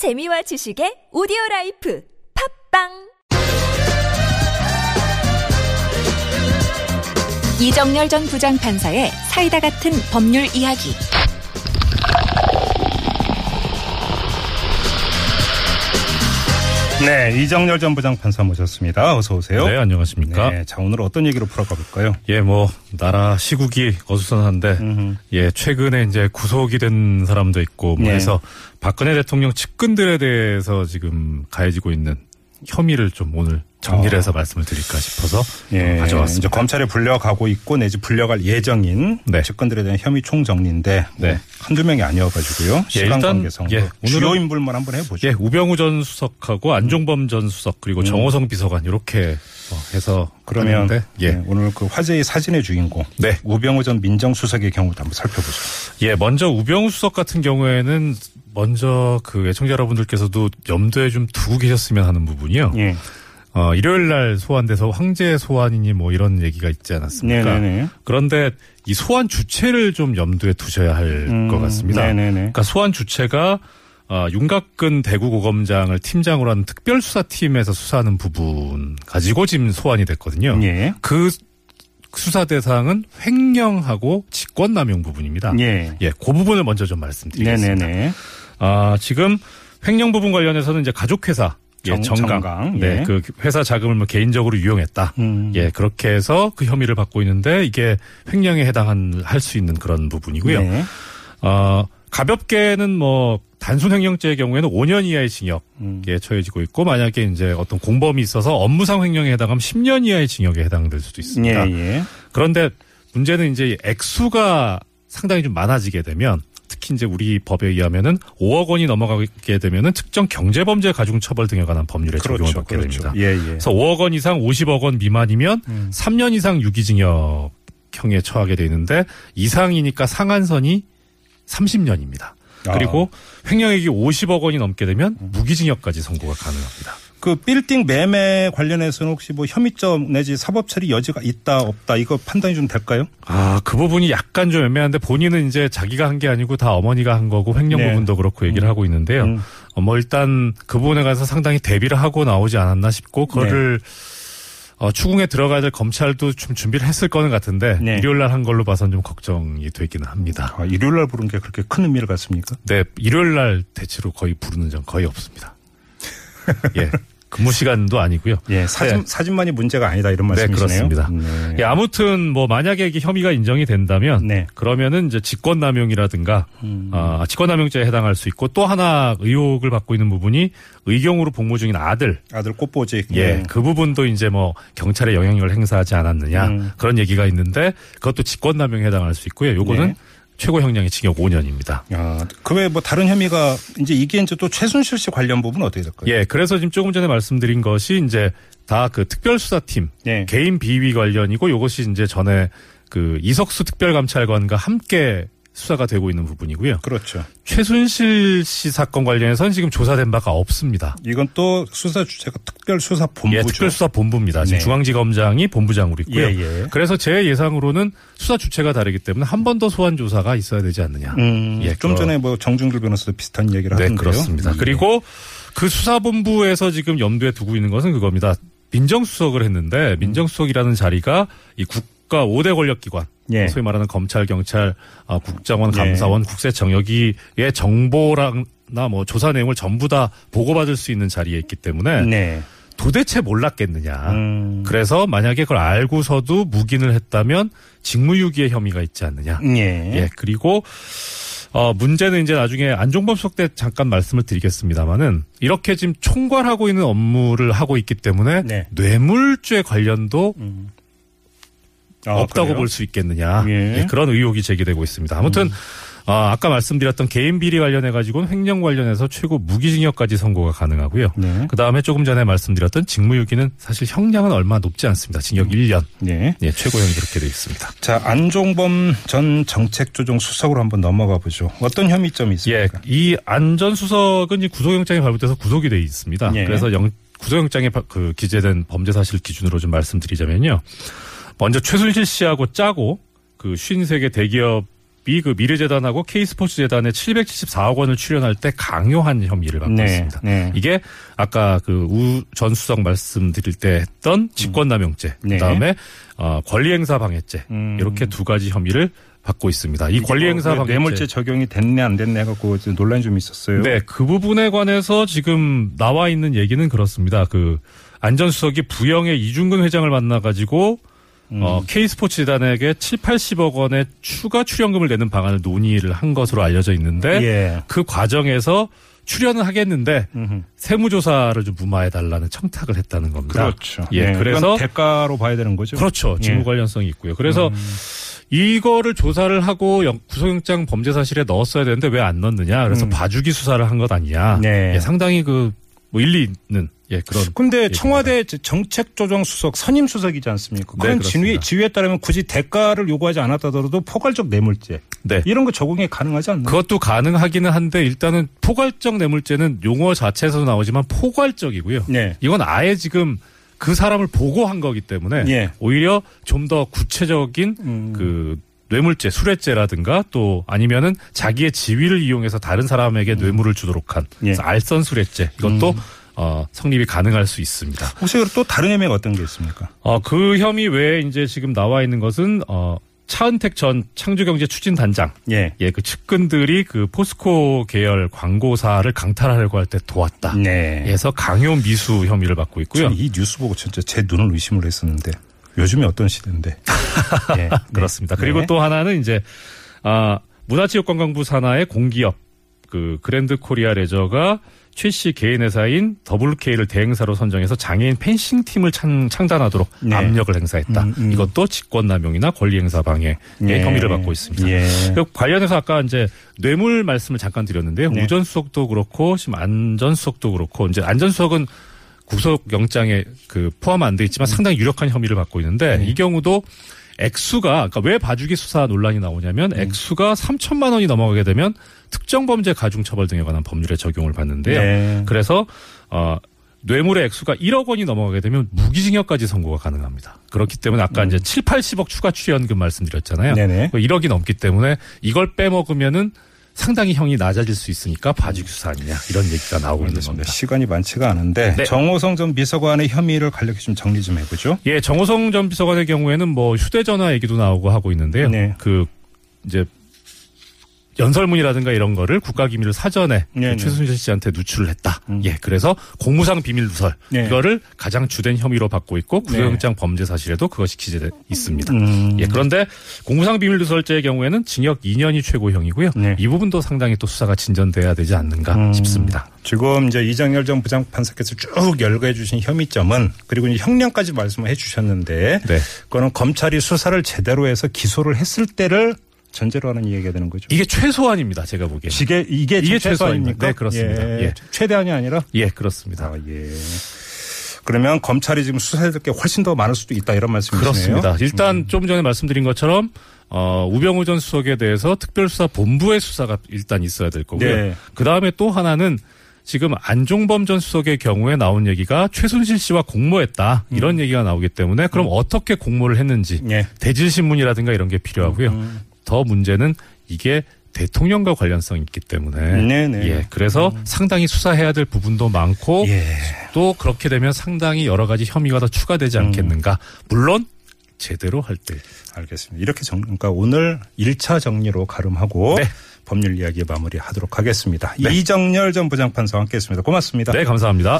재미와 지식의 오디오 라이프 팟빵! 이정렬 전 부장판사의 사이다 같은 법률 이야기 네, 이정렬 전 부장판사 모셨습니다. 어서 오세요. 네, 안녕하십니까. 네, 자 오늘 어떤 얘기로 풀어가 볼까요? 예, 뭐 나라 시국이 어수선한데 음흠. 예, 최근에 이제 구속이 된 사람도 있고 뭐 네. 해서 박근혜 대통령 측근들에 대해서 지금 가해지고 있는 혐의를 좀 오늘 정리를 해서 말씀을 드릴까 싶어서 예, 이제 가져왔습니다. 검찰에 불려가고 있고 내지 불려갈 예정인 네. 측근들에 대한 혐의 총정리인데 뭐 네. 한두 명이 아니어가지고요. 시간 일단, 관계상 예, 주요 오늘은- 인물만 한번 해보죠. 예, 우병우 전 수석하고 안종범 전 수석 음. 그리고 정호성 비서관 이렇게 어, 해서 그러면 예. 네, 오늘 그 화제의 사진의 주인공 네. 우병우 전 민정수석의 경우도 한번 살펴보죠. 예, 먼저 우병우 수석 같은 경우에는 먼저 그 애청자 여러분들께서도 염두에 좀 두고 계셨으면 하는 부분이요. 예, 어, 일요일 날 소환돼서 황제 소환이니 뭐 이런 얘기가 있지 않았습니까? 네네네. 그런데 이 소환 주체를 좀 염두에 두셔야 할것 음, 같습니다. 네네네. 그러니까 소환 주체가 어, 윤곽근 대구고검장을 팀장으로 하는 특별수사팀에서 수사하는 부분 가지고 지금 소환이 됐거든요. 예, 그 수사 대상은 횡령하고 직권남용 부분입니다. 예, 예, 그 부분을 먼저 좀 말씀드리겠습니다. 네네네. 아, 지금 횡령 부분 관련해서는 이제 가족회사 예, 정- 정강, 정강, 네, 예. 그 회사 자금을 뭐 개인적으로 유용했다. 음. 예, 그렇게 해서 그 혐의를 받고 있는데 이게 횡령에 해당한 할 수 있는 그런 부분이고요. 네. 어, 가볍게는 뭐 단순 횡령죄의 경우에는 5년 이하의 징역에 음. 처해지고 있고 만약에 이제 어떤 공범이 있어서 업무상 횡령에 해당하면 10년 이하의 징역에 해당될 수도 있습니다. 예, 예. 그런데 문제는 이제 액수가 상당히 좀 많아지게 되면 특히 이제 우리 법에 의하면은 5억 원이 넘어가게 되면은 특정 경제범죄 가중 처벌 등에 관한 법률에 적용을 그렇죠, 받게 그렇죠. 됩니다. 예, 예. 그래서 5억 원 이상 50억 원 미만이면 음. 3년 이상 유기징역 형에 처하게 되는데 이상이니까 상한선이 30년입니다. 아. 그리고 횡령액이 50억 원이 넘게 되면 무기징역까지 선고가 가능합니다. 그 빌딩 매매 관련해서는 혹시 뭐 혐의점 내지 사법 처리 여지가 있다 없다 이거 판단이 좀 될까요? 아, 그 부분이 약간 좀 애매한데 본인은 이제 자기가 한 게 아니고 다 어머니가 한 거고 횡령 네. 부분도 그렇고 얘기를 하고 있는데요. 음. 어, 뭐 일단 그 부분에 관해서 상당히 대비를 하고 나오지 않았나 싶고 그거를 어, 추궁에 들어가야 될 검찰도 좀 준비를 했을 거는 같은데 네. 일요일 날 한 걸로 봐선 좀 걱정이 되기는 합니다. 아, 일요일 날 부른 게 그렇게 큰 의미를 갖습니까? 네, 일요일 날 대체로 거의 부르는 점 거의 없습니다. 예. 근무 시간도 아니고요. 예, 사진 네. 사진만이 문제가 아니다 이런 네, 말씀이시네요. 그렇습니다. 네. 예, 아무튼 뭐 만약에 이게 혐의가 인정이 된다면 네. 그러면은 이제 직권남용이라든가 음. 아, 직권남용죄에 해당할 수 있고 또 하나 의혹을 받고 있는 부분이 의경으로 복무 중인 아들 아들 꽃보직. 예, 네. 그 부분도 이제 뭐 경찰의 영향력을 행사하지 않았느냐 음. 그런 얘기가 있는데 그것도 직권남용에 해당할 수 있고요. 요거는 네. 최고 형량이 징역 5년입니다. 아, 그 외에 뭐 다른 혐의가 이제 이게 이제 또 최순실 씨 관련 부분은 어떻게 될까요? 예, 그래서 지금 조금 전에 말씀드린 것이 이제 다 그 특별수사팀 예. 개인 비위 관련이고 요것이 이제 전에 그 이석수 특별감찰관과 함께 수사가 되고 있는 부분이고요. 그렇죠. 최순실 씨 사건 관련해서는 지금 조사된 바가 없습니다. 이건 또 수사 주체가 특별수사본부죠. 예, 특별수사본부입니다. 지금 네. 중앙지검장이 본부장으로 있고요. 예, 예. 그래서 제 예상으로는 수사 주체가 다르기 때문에 한 번 더 소환 조사가 있어야 되지 않느냐. 음, 예, 좀 그- 전에 뭐 정준길 변호사도 비슷한 얘기를 네, 하던데요. 그렇습니다. 예. 그리고 그 수사본부에서 지금 염두에 두고 있는 것은 그겁니다. 민정수석을 했는데 민정수석이라는 자리가 이 국가 5대 권력기관 예. 소위 말하는 검찰, 경찰, 어, 국정원, 예. 감사원, 국세청여기의 정보랑나 뭐 조사 내용을 전부 다 보고받을 수 있는 자리에 있기 때문에 네. 도대체 몰랐겠느냐. 음. 그래서 만약에 그걸 알고서도 묵인을 했다면 직무유기의 혐의가 있지 않느냐. 예. 예, 그리고 어 문제는 이제 나중에 안종범 수석 때 잠깐 말씀을 드리겠습니다만은 이렇게 지금 총괄하고 있는 업무를 하고 있기 때문에 네. 뇌물죄 관련도 아, 없다고? 볼 수 있겠느냐 예. 예, 그런 의혹이 제기되고 있습니다. 아무튼 아, 아까 말씀드렸던 개인 비리 관련해 가지고는 횡령 관련해서 최고 무기징역까지 선고가 가능하고요. 네. 그 다음에 조금 전에 말씀드렸던 직무유기는 사실 형량은 얼마 높지 않습니다. 징역 1년. 네. 예, 최고형이 그렇게 되어 있습니다. 자, 안종범 전 정책조정 수석으로 한번 넘어가 보죠. 어떤 혐의점이 예, 있습니까? 이 안 전 수석은 이 구속영장이 발부돼서 구속이 돼 있습니다. 예. 그래서 영, 구속영장에 바- 그 기재된 범죄 사실 기준으로 좀 말씀드리자면요. 먼저 최순실 씨하고 짜고 그 53개 대기업 그 미래재단하고 K스포츠재단에 774억 원을 출연할 때 강요한 혐의를 받고 네, 있습니다. 네. 이게 아까 그 우 전 수석 말씀드릴 때 했던 직권남용죄, 네. 그다음에 어, 권리행사 방해죄 음. 이렇게 두 가지 혐의를 받고 있습니다. 이 권리행사 왜 방해죄 뇌물죄 적용이 됐네 안 됐네 갖고 좀 논란이 좀 있었어요. 네, 그 부분에 관해서 지금 나와 있는 얘기는 그렇습니다. 그 안전수석이 부영의 이중근 회장을 만나가지고 음. 어, K스포츠재단에게 7, 80억 원의 추가 출연금을 내는 방안을 논의를 한 것으로 알려져 있는데 예. 그 과정에서 출연은 하겠는데 음흠. 세무조사를 좀 무마해 달라는 청탁을 했다는 겁니다. 그렇죠. 예, 네, 그래서 대가로 봐야 되는 거죠. 그렇죠. 직무 예. 음. 관련성이 있고요. 그래서 이거를 조사를 하고 영- 구속영장 범죄 사실에 넣었어야 되는데 왜 안 넣느냐. 그래서 음. 봐주기 수사를 한 것 아니냐. 네. 예, 상당히 그 뭐 일리 있는 예 그런. 근데. 청와대 정책조정수석 선임 수석이지 않습니까? 그런 네, 지위. 지위에 따르면 굳이 대가를 요구하지 않았다더라도 포괄적 뇌물죄 네. 이런 거 적용이 가능하지 않나요? 그것도 가능하기는 한데 일단은 포괄적 뇌물죄는 용어 자체에서 나오지만 포괄적이고요. 네. 이건 아예 지금 그 사람을 보고 한 거기 때문에 예. 오히려 좀 더 구체적인 음. 그 뇌물죄, 수뢰죄라든가 또 아니면은 자기의 지위를 이용해서 다른 사람에게 뇌물을 주도록 한 예. 그래서 알선 수뢰죄 이것도 어, 성립이 가능할 수 있습니다. 혹시 또 다른 혐의가 어떤 게 있습니까? 어, 그 혐의 외에 이제 지금 나와 있는 것은 어, 차은택 전 창조경제추진단장 예. 예, 그 측근들이 그 포스코 계열 광고사를 강탈하려고 할 때 도왔다. 네. 해서 강요 미수 혐의를 받고 있고요. 이 뉴스 보고 진짜 제 눈을 의심을 했었는데 요즘에 어떤 시대인데. 예. 그렇습니다. 네. 그리고 네. 또 하나는 이제 아 문화체육관광부 산하의 공기업 그 그랜드 코리아 레저가 최씨 개인 회사인 WK를 대행사로 선정해서 장애인 펜싱 팀을 창, 창단하도록 네. 압력을 행사했다. 음, 음. 이것도 직권남용이나 권리행사 방해의 예. 혐의를 받고 있습니다. 예. 그 관련해서 아까 이제 뇌물 말씀을 잠깐 드렸는데요. 네. 우전수석도 그렇고 지금 안전수석도 그렇고 이제 안전수석은 구속영장에 그 포함 안 돼 있지만 상당히 유력한 혐의를 받고 있는데 네. 이 경우도 액수가 그러니까 왜 봐주기 수사 논란이 나오냐면 음. 액수가 3천만 원이 넘어가게 되면 특정 범죄 가중 처벌 등에 관한 법률에 적용을 받는데요. 네. 그래서 어 뇌물의 액수가 1억 원이 넘어가게 되면 무기징역까지 선고가 가능합니다. 그렇기 때문에 아까 이제 7, 80억 추가 출연금 말씀드렸잖아요. 음. 네네. 1억이 넘기 때문에 이걸 빼먹으면은 상당히 형이 낮아질 수 있으니까 봐주기 수사 아니냐 이런 얘기가 나오고 있는. 겁니다. 시간이 많지가 않은데 네. 정호성 전 비서관의 혐의를 간략히 좀 정리 좀 해보죠. 예, 정호성 전 비서관의 경우에는 뭐 휴대전화 얘기도 나오고 하고 있는데요. 네. 그 이제 연설문이라든가 이런 거를 국가기밀을 사전에 네, 네. 최순실 씨한테 누출을 했다. 음. 예, 그래서 공무상 비밀 누설 네. 이거를 가장 주된 혐의로 받고 있고 구속영장 범죄 사실에도 그것이 기재돼 있습니다. 음. 예, 그런데 공무상 비밀 누설죄의 경우에는 징역 2년이 최고형이고요. 네. 이 부분도 상당히 또 수사가 진전돼야 되지 않는가 음. 싶습니다. 지금 이제 이정열 전 부장판사께서 쭉 열거해 주신 혐의점은 그리고 이제 형량까지 말씀을 해 주셨는데 네. 그거는 검찰이 수사를 제대로 해서 기소를 했을 때를 전제로 하는 이야기가 되는 거죠. 이게 최소한입니다. 제가 보기에. 이게 이게, 이게 최소한입니까? 네, 그렇습니다. 예. 예. 최대한이 아니라 예, 그렇습니다. 아, 예. 그러면 검찰이 지금 수사해야 될게 훨씬 더 많을 수도 있다 이런 말씀이시네요. 그렇습니다. 일단 좀 전에 말씀드린 것처럼 어, 우병우 전 수석에 대해서 특별수사본부의 수사가 일단 있어야 될 거고요. 네. 그 다음에 또 하나는 지금 안종범 전 수석의 경우에 나온 얘기가 최순실 씨와 공모했다 이런 얘기가 나오기 때문에 그럼 어떻게 공모를 했는지 예. 대질신문이라든가 이런 게 필요하고요. 음. 더 문제는 이게 대통령과 관련성이 있기 때문에 네네. 예 그래서 상당히 수사해야 될 부분도 많고 예. 또 그렇게 되면 상당히 여러 가지 혐의가 더 추가되지 음. 않겠는가. 물론 제대로 할 때. 알겠습니다. 이렇게 정, 그러니까 오늘 1차 정리로 가름하고 네. 법률 이야기 마무리하도록 하겠습니다. 이정열 전 부장판사와 함께했습니다. 고맙습니다. 네, 감사합니다.